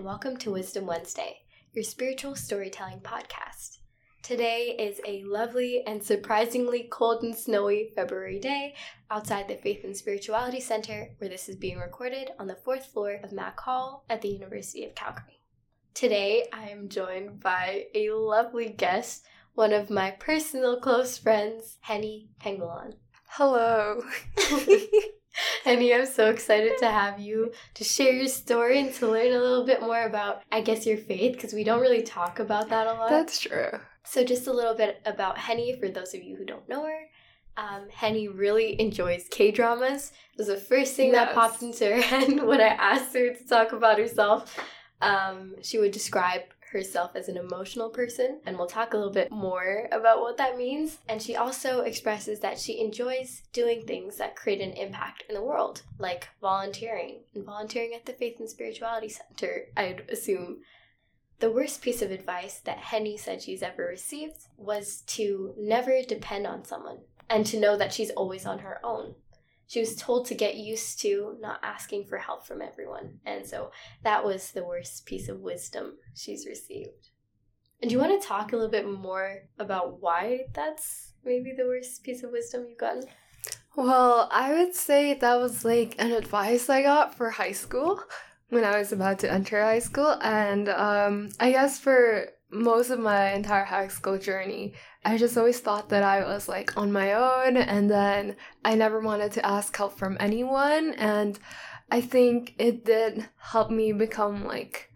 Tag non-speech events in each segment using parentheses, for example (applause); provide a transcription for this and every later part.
And welcome to Wisdom Wednesday, your spiritual storytelling podcast. Today is a lovely and surprisingly cold and snowy February day outside the Faith and Spirituality Center, where this is being recorded on the fourth floor of Mac Hall at the University of Calgary. Today, I am joined by a lovely guest, one of my personal close friends, Heny Pengalon. Hello. (laughs) (laughs) Heny, I'm so excited to have you to share your story and to learn a little bit more about, I guess, your faith, because we don't really talk about that a lot. That's true. So, just a little bit about Heny for those of you who don't know her. Um, Heny really enjoys K dramas. It was the first thing that popped into her (laughs) head when I asked her to talk about herself. Um, she would describe herself as an emotional person, and we'll talk a little bit more about what that means. And she also expresses that she enjoys doing things that create an impact in the world, like volunteering and volunteering at the Faith and Spirituality Center, I'd assume. The worst piece of advice that Heny said she's ever received was to never depend on someone and to know that she's always on her own. She was told to get used to not asking for help from everyone. And so that was the worst piece of wisdom she's received. And do you want to talk a little bit more about why that's maybe the worst piece of wisdom you've gotten? Well, I would say that was like an advice I got for high school when I was about to enter high school. And um, I guess for most of my entire high school journey, I just always thought that I was like on my own and then I never wanted to ask help from anyone. And I think it did help me become like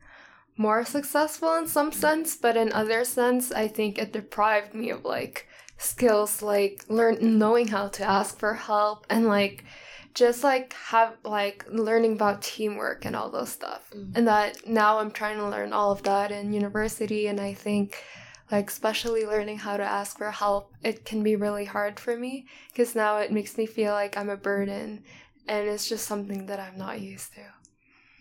more successful in some sense, but in other sense, I think it deprived me of like skills like learn knowing how to ask for help and like just like have like learning about teamwork and all those stuff Mm. and that now i'm trying to learn all of that in university and i think like especially learning how to ask for help it can be really hard for me because now it makes me feel like i'm a burden and it's just something that i'm not used to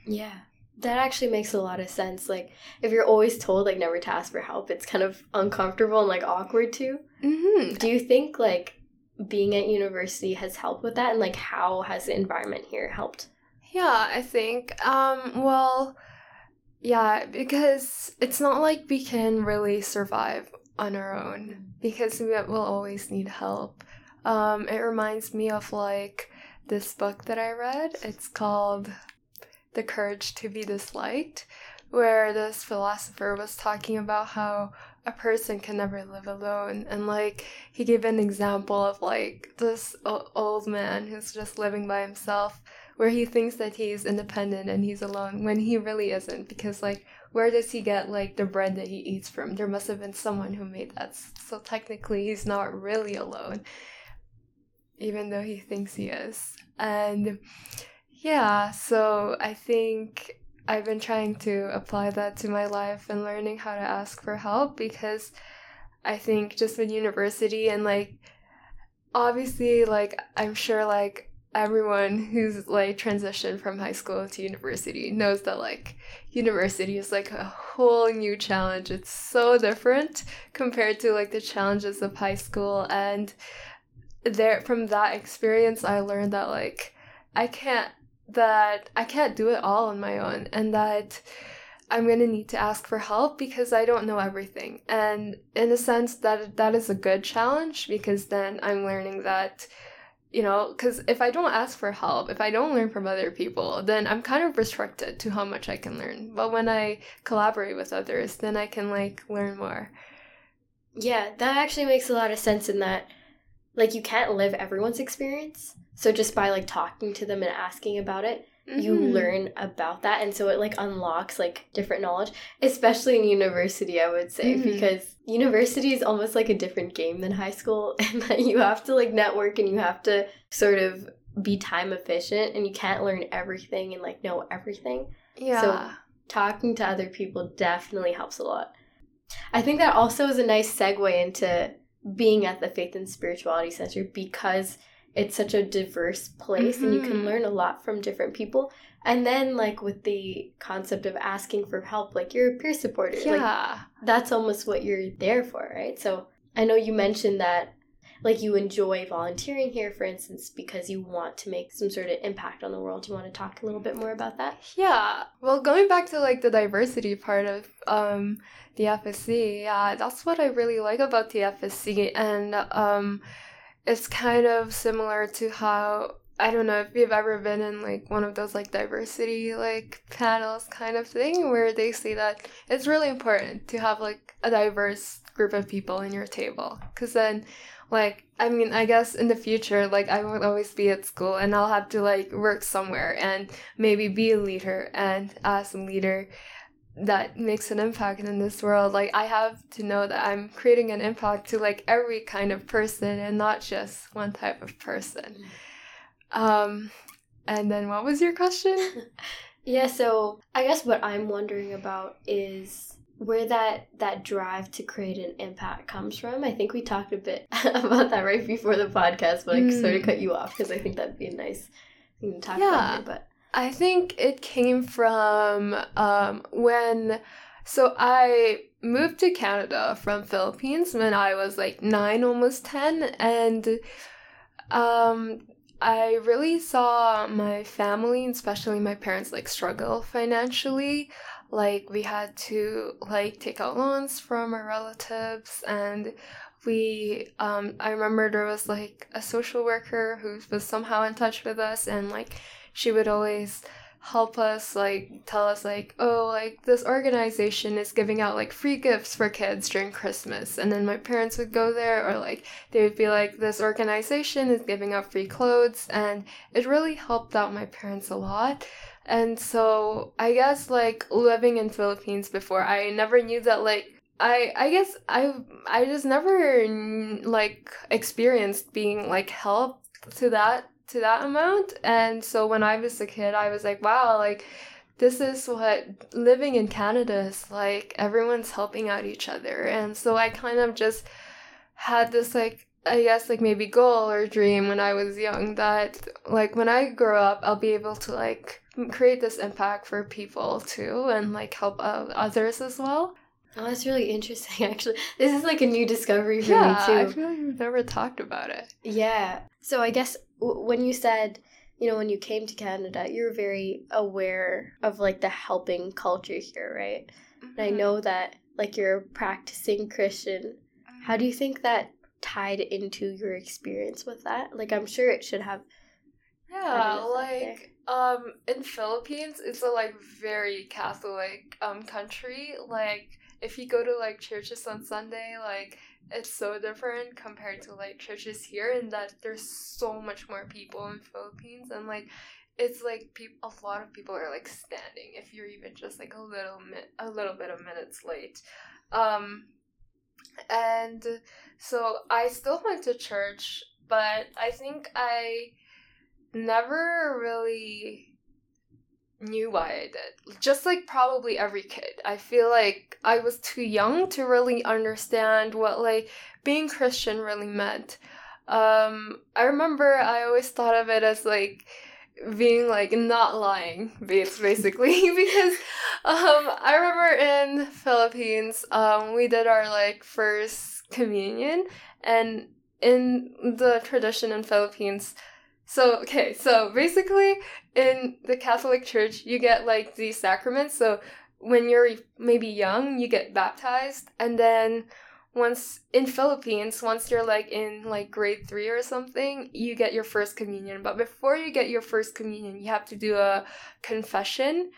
Yeah. That actually makes a lot of sense. Like, if you're always told, like, never to ask for help, it's kind of uncomfortable and, like, awkward too. mm-hmm. Do you think, like, being at university has helped with that? And, like, how has the environment here helped? Yeah, I think. Um, well, yeah, because it's not like we can really survive on our own because we will always need help. Um, it reminds me of like this book that I read. It's called The Courage to Be Disliked, where this philosopher was talking about how a person can never live alone and like he gave an example of like this old man who's just living by himself where he thinks that he's independent and he's alone when he really isn't because like where does he get like the bread that he eats from? There must have been someone who made that. So technically he's not really alone even though he thinks he is. And yeah so i think i've been trying to apply that to my life and learning how to ask for help because i think just in university and like obviously like i'm sure like everyone who's like transitioned from high school to university knows that like university is like a whole new challenge. It's so different compared to like the challenges of high school. And there from that experience i learned that like i can't that i can't do it all on my own and that i'm going to need to ask for help because i don't know everything. And in a sense that that is a good challenge because then i'm learning that you know because if i don't ask for help if i don't learn from other people then i'm kind of restricted to how much i can learn but when i collaborate with others then i can like learn more Yeah, that actually makes a lot of sense in that, like, you can't live everyone's experience. So just by, like, talking to them and asking about it, you Mhm. learn about that and so it like unlocks like different knowledge especially in university i would say Mhm. because university is almost like a different game than high school (laughs) and that you have to like network and you have to sort of be time efficient and you can't learn everything and like know everything yeah so talking to other people definitely helps a lot i think that also is a nice segue into being at the faith and spirituality center because it's such a diverse place and you can Mhm. learn a lot from different people and then like with the concept of asking for help like you're a peer supporter like yeah that's almost what you're there for right so i know you mentioned that like you enjoy volunteering here, for instance, because you want to make some sort of impact on the world. Do you want to talk a little bit more about that? Yeah. Well, going back to like the diversity part of um, the FSC, yeah, that's what I really like about the FSC, and um, it's kind of similar to how I don't know if you've ever been in like one of those like diversity like panels kind of thing where they say that it's really important to have like a diverse group of people in your table. Because then like I mean I guess in the future like I won't always be at school and I'll have to like work somewhere and maybe be a leader and as a leader that makes an impact in this world like i have to know that i'm creating an impact to like every kind of person and not just one type of person um, and then what was your question? (laughs) yeah, so I guess what I'm wondering about is where that that drive to create an impact comes from. I think we talked a bit (laughs) about that right before the podcast, but I mm. sort of cut you off because I think that'd be a nice thing to talk yeah, about. Here, but I think it came from um, when so I moved to Canada from Philippines when I was like nine, almost ten, and um, I really saw my family, especially my parents, like struggle financially. Like we had to like take out loans from our relatives and we um I remember there was like a social worker who was somehow in touch with us and like she would always help us like tell us like oh like this organization is giving out like free gifts for kids during christmas. And then my parents would go there or like they would be like this organization is giving out free clothes and it really helped out my parents a lot. And so i guess like living in philippines before i never knew that like I I guess I I just never like experienced being like helped to that to that amount. And so when I was a kid, I was like, wow, like this is what living in Canada is like. Everyone's helping out each other. And so I kind of just had this like I guess like maybe goal or dream when I was young that like when I grow up I'll be able to like create this impact for people too and like help others as well. Oh, that's really interesting (laughs) actually. This is like a new discovery for yeah, me too. I feel like we've never talked about it. Yeah. So I guess when you said you know when you came to canada you're very aware of like the helping culture here right mm-hmm. and i mm-hmm. know that like you're a practicing christian how do you mm-hmm. think that tied into your experience with that like i'm sure it should have yeah like um in philippines it's a like very catholic um country like if you go to like churches on sunday like it's so different compared to like churches here in that there's so much more people in Philippines and like it's like people a lot of people are like standing if you're even just like a little bit a little bit of minutes late. Um and so I still went to church but I think I never really knew why I did. Just like probably every kid. I feel like I was too young to really understand what like being Christian really meant. Um I remember I always thought of it as like being like not lying basically (laughs) because um I remember in Philippines um we did our like first communion and in the tradition in Philippines so, okay, so basically in the Catholic Church, you get like these sacraments. So, when you're maybe young, you get baptized, and then once in Philippines, once you're like in like grade 3 or something, you get your first communion. But before you get your first communion, you have to do a confession,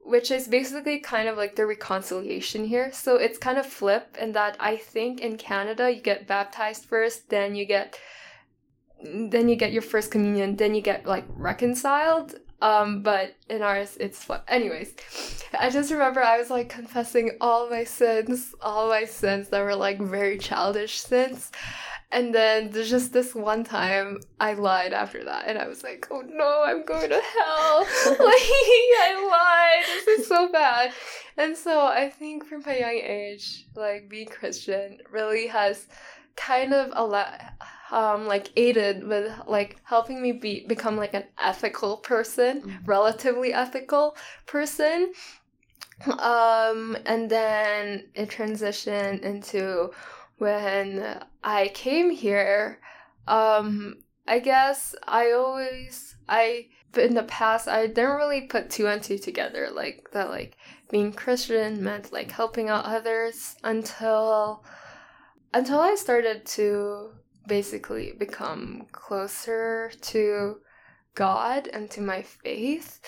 which is basically kind of like the reconciliation here. So, it's kind of flip in that I think in Canada, you get baptized first, then you get then you get your first communion, then you get like reconciled. Um, but in ours, it's what. Anyways, I just remember I was like confessing all my sins, all my sins that were like very childish sins. And then there's just this one time I lied after that, and I was like, oh no, I'm going to hell. (laughs) like, I lied. This is so bad. And so I think from my young age, like being Christian really has kind of a lot um, like aided with like helping me be become like an ethical person, mm-hmm. relatively ethical person. Um, and then it transitioned into when I came here. um I guess I always I in the past I didn't really put two and two together like that like being Christian meant like helping out others until until I started to basically become closer to God and to my faith.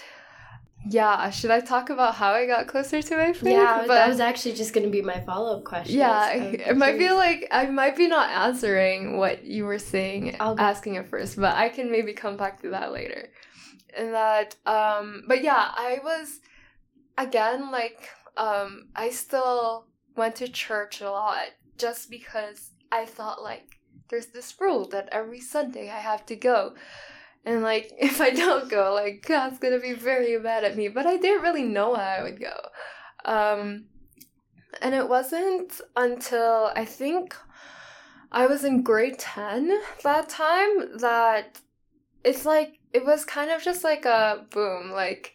Yeah, should I talk about how I got closer to my faith? Yeah, but, that was actually just going to be my follow up question. Yeah, (laughs) it might be like I might be not answering what you were saying, asking at first, but I can maybe come back to that later. And that, um, but yeah, I was again like um, I still went to church a lot just because I thought like there's this rule that every Sunday I have to go. And like (laughs) if I don't go, like God's gonna be very mad at me. But I didn't really know how I would go. Um and it wasn't until I think I was in grade 10 that time that it's like it was kind of just like a boom, like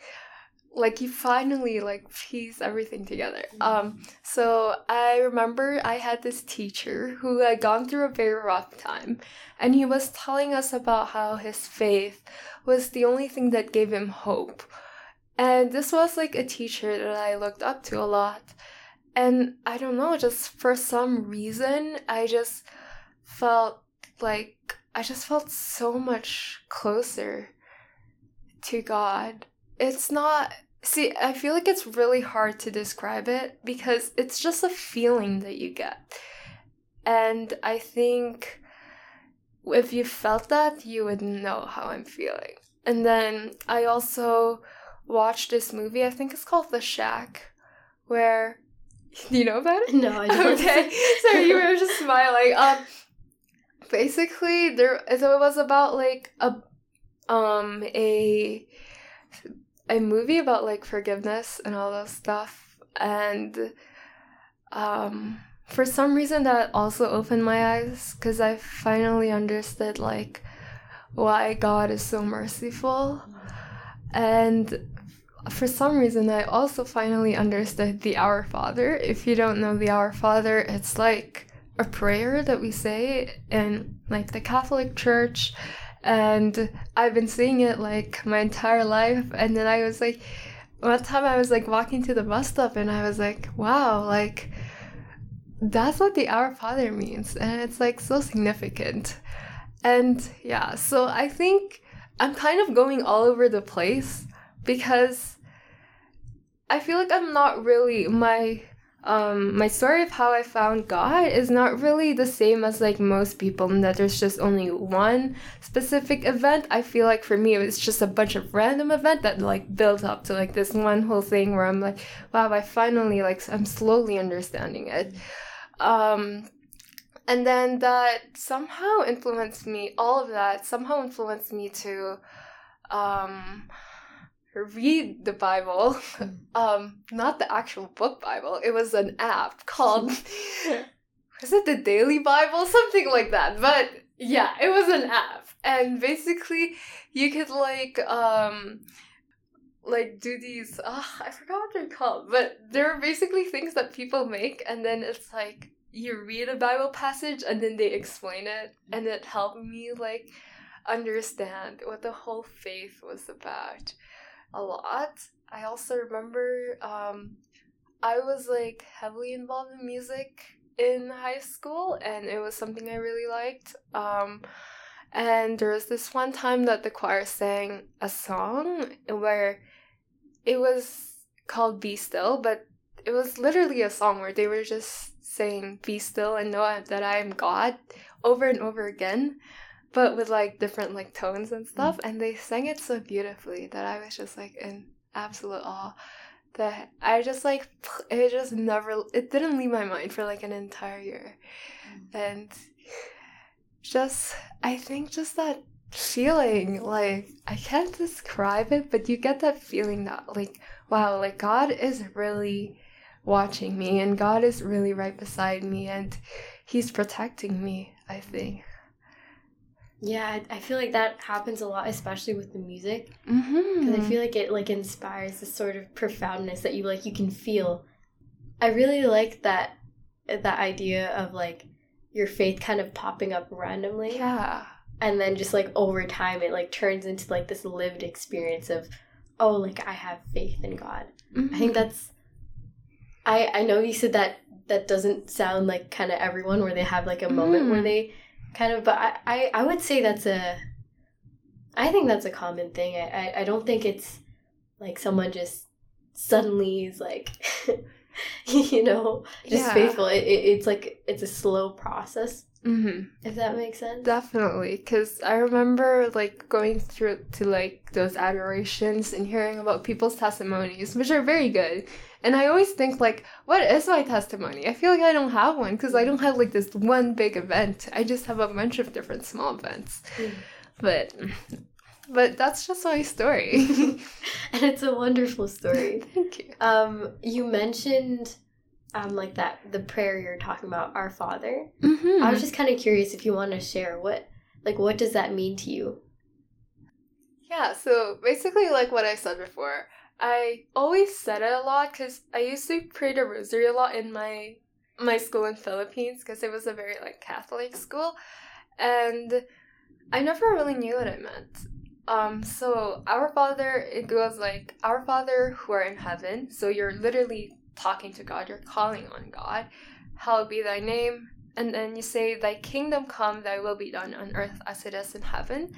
like he finally like piece everything together. Mm-hmm. Um, so I remember I had this teacher who had gone through a very rough time, and he was telling us about how his faith was the only thing that gave him hope. And this was like a teacher that I looked up to a lot. And I don't know, just for some reason, I just felt like I just felt so much closer to God. It's not See, I feel like it's really hard to describe it because it's just a feeling that you get. And I think if you felt that, you would know how I'm feeling. And then I also watched this movie, I think it's called The Shack, where do (laughs) you know about it? No, I don't. (laughs) okay, so you were just smiling. Um, basically, there so it was about like a um a a movie about like forgiveness and all those stuff and um for some reason that also opened my eyes because i finally understood like why god is so merciful. And for some reason i also finally understood the our father. If you don't know the our father it's like a prayer that we say in like the catholic church and I've been seeing it like my entire life. And then I was like, one time I was like walking to the bus stop and I was like, wow, like that's what the Our Father means. And it's like so significant. And yeah, so I think I'm kind of going all over the place because I feel like I'm not really my um, my story of how I found God is not really the same as like most people, in that there's just only one specific event. I feel like for me, it was just a bunch of random event that like built up to like this one whole thing where I'm like, wow, I finally like I'm slowly understanding it. Um, and then that somehow influenced me. All of that somehow influenced me to um read the Bible. Hmm. (laughs) um, not the actual book Bible. It was an app called (laughs) was it the Daily Bible? Something like that. But yeah, it was an app. And basically you could like um like do these uh, I forgot what they're called, but they're basically things that people make and then it's like you read a Bible passage and then they explain it and it helped me like understand what the whole faith was about a lot. I also remember um, I was like heavily involved in music in high school, and it was something I really liked. Um, and there was this one time that the choir sang a song where it was called Be Still, but it was literally a song where they were just saying Be Still and know that I am God over and over again but with like different like tones and stuff. And they sang it so beautifully that I was just like in absolute awe. That I just like (sniffs) it just never it didn't leave my mind for like an entire year, mm. and just I think just that feeling like I can't describe it, but you get that feeling that like wow, like God is really watching me and God is really right beside me and He's protecting me. I think. Yeah, I feel like that happens a lot, especially with the music, because mm-hmm. I feel like it like inspires this sort of profoundness that you like you can feel. I really like that that idea of like your faith kind of popping up randomly. Yeah. and then just like over time it like turns into like this lived experience of oh like i have faith in god Mm-hmm. i think that's i i know you said that that doesn't sound like kind of everyone where they have like a moment where Mhm. they kind of but I, I i would say that's a i think that's a common thing. I i, I don't think it's like someone just suddenly is like (laughs) you know just Yeah. faithful. It, it, it's like it's a slow process hmm if that makes sense Definitely, because I remember like going through to like those adorations and hearing about people's testimonies, which are very good. And I always think like, what is my testimony? I feel like I don't have one because I don't have like this one big event. I just have a bunch of different small events. Mm. But but that's just my story. (laughs) and it's a wonderful story (laughs) Thank you. um you mentioned um like that the prayer you're talking about our father Mm-hmm. i was just kind of curious if you want to share what like what does that mean to you Yeah, so basically, like what I said before, I always said it a lot because I used to pray the rosary a lot in my my school in Philippines because it was a very like Catholic school, and I never really knew what it meant. Um, so our Father, it goes like Our Father who are in heaven. So you're literally talking to God. You're calling on God. Hallowed be Thy name, and then you say, Thy kingdom come, Thy will be done on earth as it is in heaven.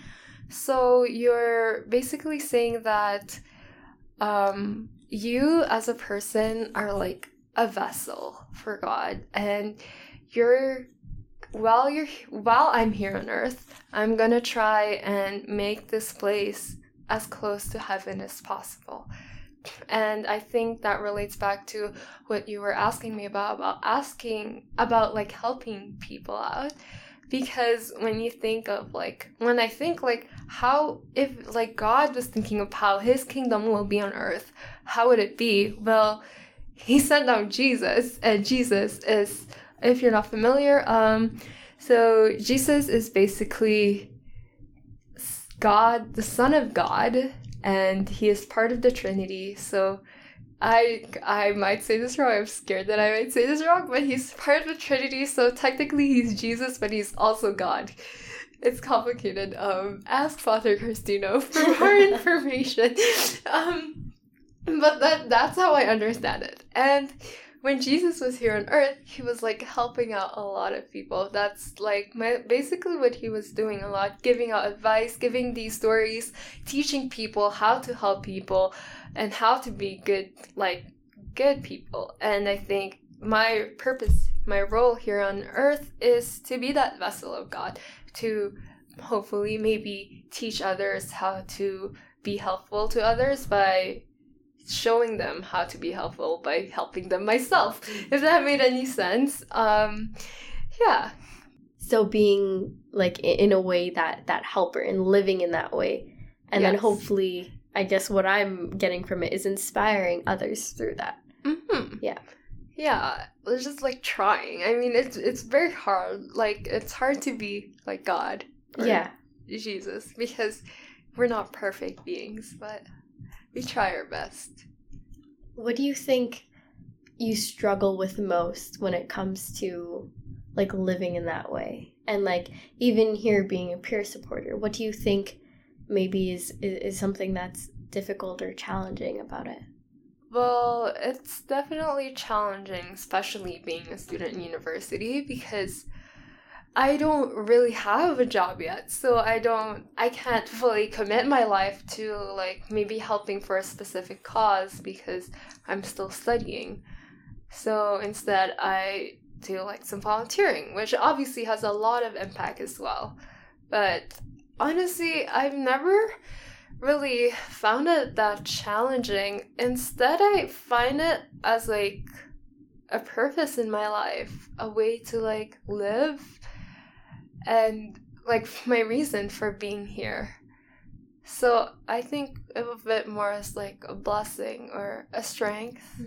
So you're basically saying that um, you as a person are like a vessel for God, and you're while you're while I'm here on earth, I'm gonna try and make this place as close to heaven as possible. And I think that relates back to what you were asking me about about asking about like helping people out. Because when you think of like when i think like how if like god was thinking of how his kingdom will be on earth how would it be? Well he sent down jesus and jesus is if you're not familiar um so jesus is basically god the son of god and he is part of the trinity so I I might say this wrong. I'm scared that I might say this wrong, but he's part of the Trinity, so technically he's Jesus, but he's also God. It's complicated. Um, ask Father Cristino (laughs) for more (laughs) information. Um, but that that's how I understand it. And when Jesus was here on earth, he was like helping out a lot of people. That's like my basically what he was doing a lot, giving out advice, giving these stories, teaching people how to help people and how to be good like good people. And I think my purpose, my role here on earth is to be that vessel of God, to hopefully maybe teach others how to be helpful to others by showing them how to be helpful by helping them myself if that made any sense. Um yeah. So being like in a way that that helper and living in that way. And then hopefully i guess what i'm getting from it is inspiring others through that. Hmm Yeah. yeah. It's just like trying. I mean it's it's very hard. Like it's hard to be like god or yeah. Jesus because we're not perfect beings but we try our best. What do you think you struggle with most when it comes to like living in that way? And like even here being a peer supporter what do you think maybe is is, is something that's difficult or challenging about it? Well, it's definitely challenging, especially being a student in university, because I don't really have a job yet. So I don't, I can't fully commit my life to like maybe helping for a specific cause because I'm still studying. So instead, I do like some volunteering, which obviously has a lot of impact as well. But honestly, I've never really found it that challenging. Instead, I find it as like a purpose in my life, a way to like live and like (laughs) my reason for being here. So I think of it more as like a blessing or a strength.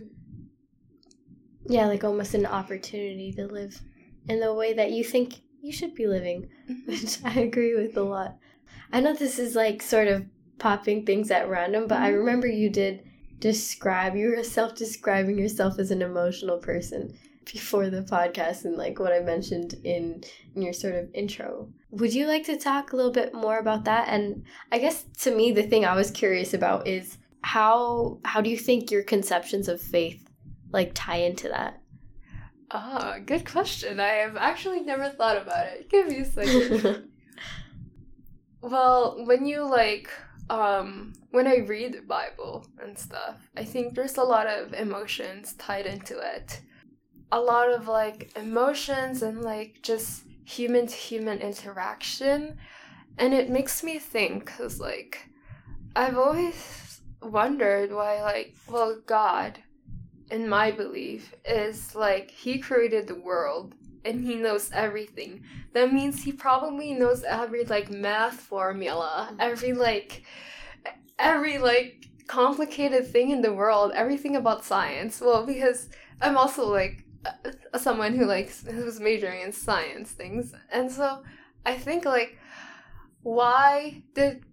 yeah like almost an opportunity to live in the way that you think you should be living which (laughs) I agree with a lot. I know this is like sort of popping things at random, but I Mhm. remember you did describe, you were self describing yourself as an emotional person. Before the podcast and like what I mentioned in, in your sort of intro. Would you like to talk a little bit more about that? And I guess to me the thing I was curious about is how how do you think your conceptions of faith like tie into that? Ah, good question. I have actually never thought about it. Give me a second. (laughs) well, when you like um when I read the Bible and stuff, I think there's a lot of emotions tied into it. A lot of like emotions and like just human to human interaction. And it makes me think cuz like I've always wondered why like well God in my belief is like he created the world and he knows everything. That means he probably knows every like math formula, mm-hmm. every like every like complicated thing in the world, everything about science. Well, because I'm also like someone who likes who's majoring in science things. And so I think like why did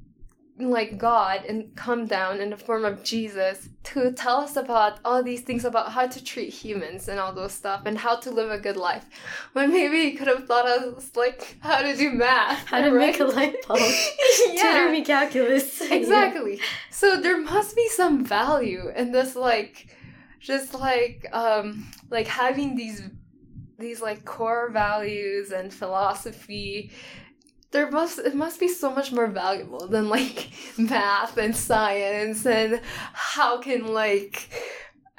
like God and come down in the form of Jesus to tell us about all these things about how to treat humans and all those stuff and how to live a good life. When maybe he could have taught us like how to do math. How to right? make a light bulb. (laughs) yeah. Tutor me calculus. (laughs) Exactly. Yeah. So there must be some value in this like just like um like having these these like core values and philosophy there must it must be so much more valuable than like (laughs) math and science and how can like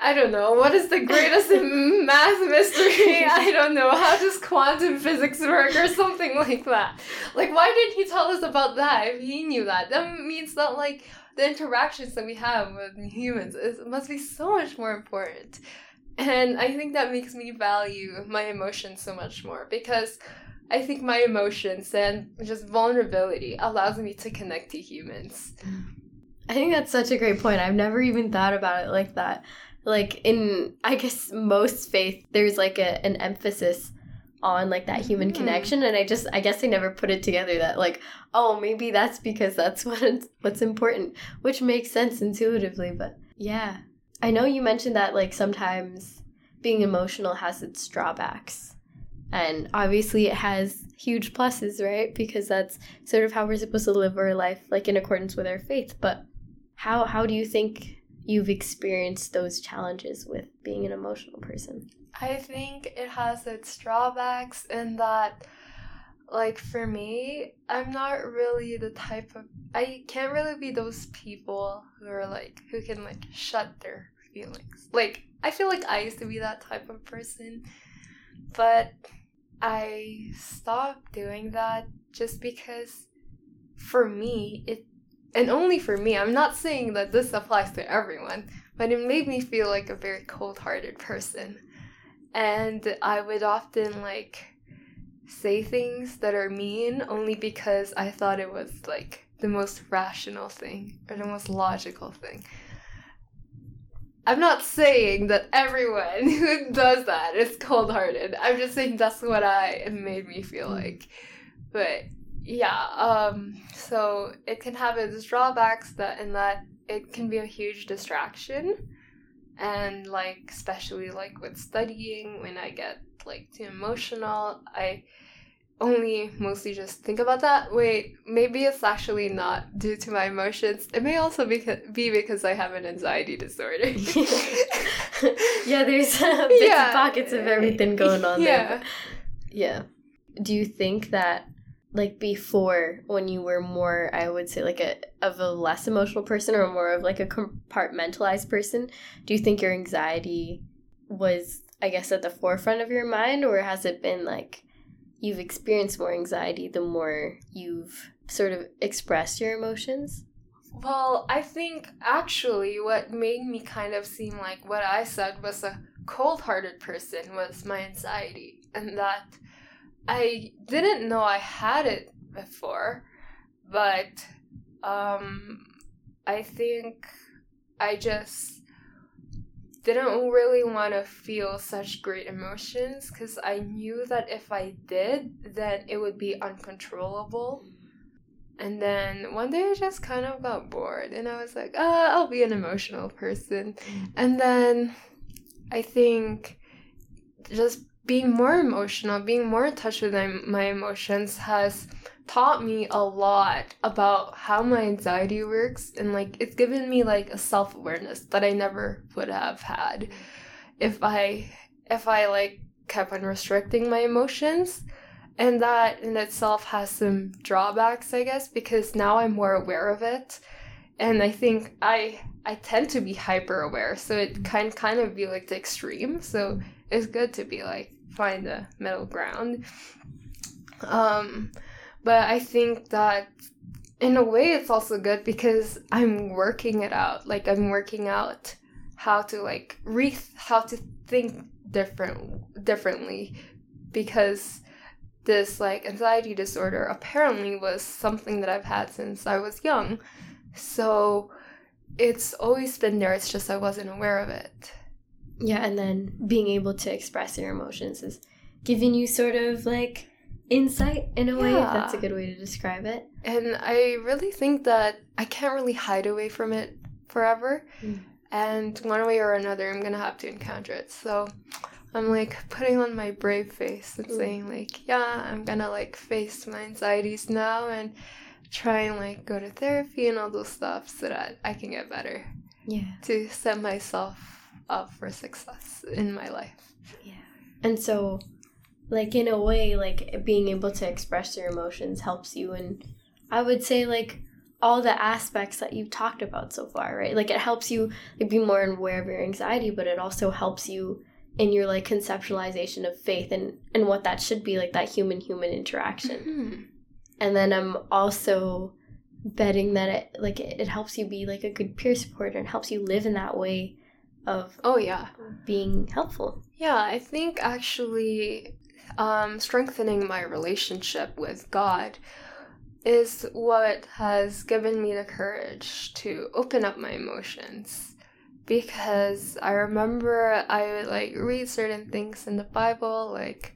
I don't know what is the greatest (laughs) math mystery. (laughs) I don't know how does quantum physics work or something like that. Like why didn't he tell us about that if he knew that? That means that like the interactions that we have with humans is, must be so much more important. And I think that makes me value my emotions so much more because I think my emotions and just vulnerability allows me to connect to humans. I think that's such a great point. I've never even thought about it like that. Like in I guess most faith there's like a, an emphasis on like that human mm. connection and I just I guess I never put it together that like oh maybe that's because that's (laughs) what what's important which makes sense intuitively but yeah. I know you mentioned that like sometimes being emotional has its drawbacks and obviously, it has huge pluses, right? Because that's sort of how we're supposed to live our life, like in accordance with our faith. But how how do you think you've experienced those challenges with being an emotional person? I think it has its drawbacks in that like for me, I'm not really the type of I can't really be those people who are like who can like shut their feelings. Like I feel like I used to be that type of person, but I stopped doing that just because for me, it, and only for me, I'm not saying that this applies to everyone, but it made me feel like a very cold hearted person. And I would often like say things that are mean only because I thought it was like the most rational thing or the most logical thing. I'm not saying that everyone (laughs) who does that is cold hearted. I'm just saying that's what I made me feel mm. like. But yeah, um, so it can have its drawbacks that in that it can be a huge distraction. And like especially like with studying, when I get like too emotional, I only mostly just think about that. Wait, maybe it's actually not due to my emotions. It may also be, be because I have an anxiety disorder. (laughs) yeah, there's uh, (laughs) bits yeah. and pockets of everything going on yeah. there. Yeah. Do you think that like before when you were more I would say like a of a less emotional person or more of like a compartmentalized person, do you think your anxiety was I guess at the forefront of your mind or has it been like you've experienced more anxiety the more you've sort of expressed your emotions? Well, I think actually what made me kind of seem like what I said was a cold hearted person was my anxiety, and that I didn't know I had it before, but um, I think I just didn't really want to feel such great emotions because I knew that if I did, then it would be uncontrollable. And then one day I just kind of got bored and I was like, uh, I'll be an emotional person. And then I think just being more emotional, being more in touch with my, my emotions has taught me a lot about how my anxiety works and like it's given me like a self-awareness that I never would have had if I if I like kept on restricting my emotions. And that in itself has some drawbacks I guess because now I'm more aware of it. And I think I I tend to be hyper aware so it can kind of be like the extreme. So it's good to be like find a middle ground. Um but I think that in a way it's also good because I'm working it out. Like I'm working out how to like re how to think different differently because this like anxiety disorder apparently was something that I've had since I was young. So it's always been there, it's just I wasn't aware of it. Yeah, and then being able to express your emotions is giving you sort of like insight in a way, if that's a good way to describe it. And I really think that I can't really hide away from it forever. Mm. And one way or another, I'm gonna have to encounter it. So I'm like putting on my brave face and mm. saying, like, yeah, I'm gonna like face my anxieties now and try and like go to therapy and all those stuff so that I can get better. Yeah. To set myself up for success in my life. Yeah. And so like in a way like being able to express your emotions helps you. And i would say like all the aspects that you've talked about so far right? Like it helps you like be more aware of your anxiety but it also helps you in your like conceptualization of faith and and what that should be like that human human interaction. Mm-hmm. and then i'm also betting that it like it, it helps you be like a good peer supporter and helps you live in that way of oh yeah. being helpful. Yeah i think actually um, strengthening my relationship with God is what has given me the courage to open up my emotions. Because I remember I would like read certain things in the Bible, like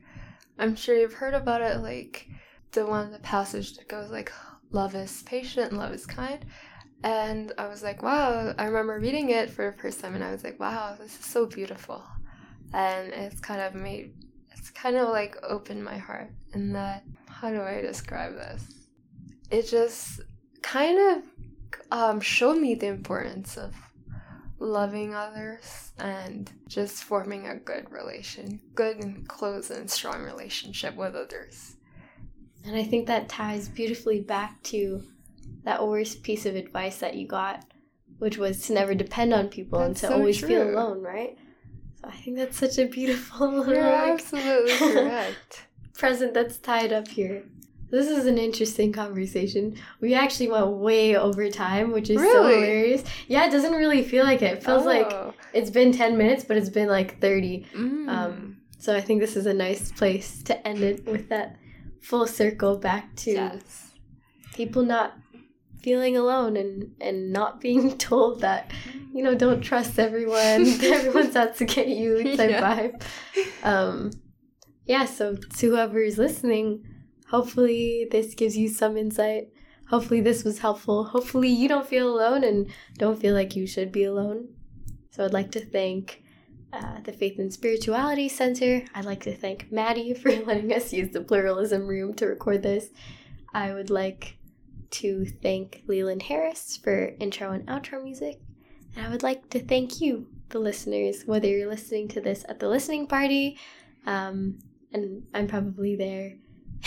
I'm sure you've heard about it, like the one the passage that goes like love is patient, love is kind. And I was like, wow, I remember reading it for the first time and I was like, wow, this is so beautiful. And it's kind of made it's kind of like opened my heart in that how do I describe this? It just kind of um, showed me the importance of loving others and just forming a good relation, good and close and strong relationship with others. And I think that ties beautifully back to that worst piece of advice that you got, which was to never depend on people That's and to so always true. feel alone, right? I think that's such a beautiful (laughs) You're absolutely (laughs) correct. present that's tied up here. This is an interesting conversation. We actually went way over time, which is really? so hilarious. Yeah, it doesn't really feel like it. It feels oh. like it's been 10 minutes, but it's been like 30. Mm. Um, so I think this is a nice place to end it with that full circle back to yes. people not feeling alone and and not being (laughs) told that you know don't trust everyone (laughs) everyone's out to get you type (laughs) yeah. vibe um yeah so to whoever is listening hopefully this gives you some insight hopefully this was helpful hopefully you don't feel alone and don't feel like you should be alone so i'd like to thank uh, the Faith and Spirituality Center. I'd like to thank Maddie for letting us use the pluralism room to record this. I would like to thank Leland Harris for intro and outro music. And I would like to thank you, the listeners, whether you're listening to this at the listening party, um, and I'm probably there, (laughs)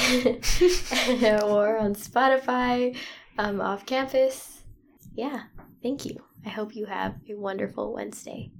or on Spotify, um, off campus. Yeah, thank you. I hope you have a wonderful Wednesday.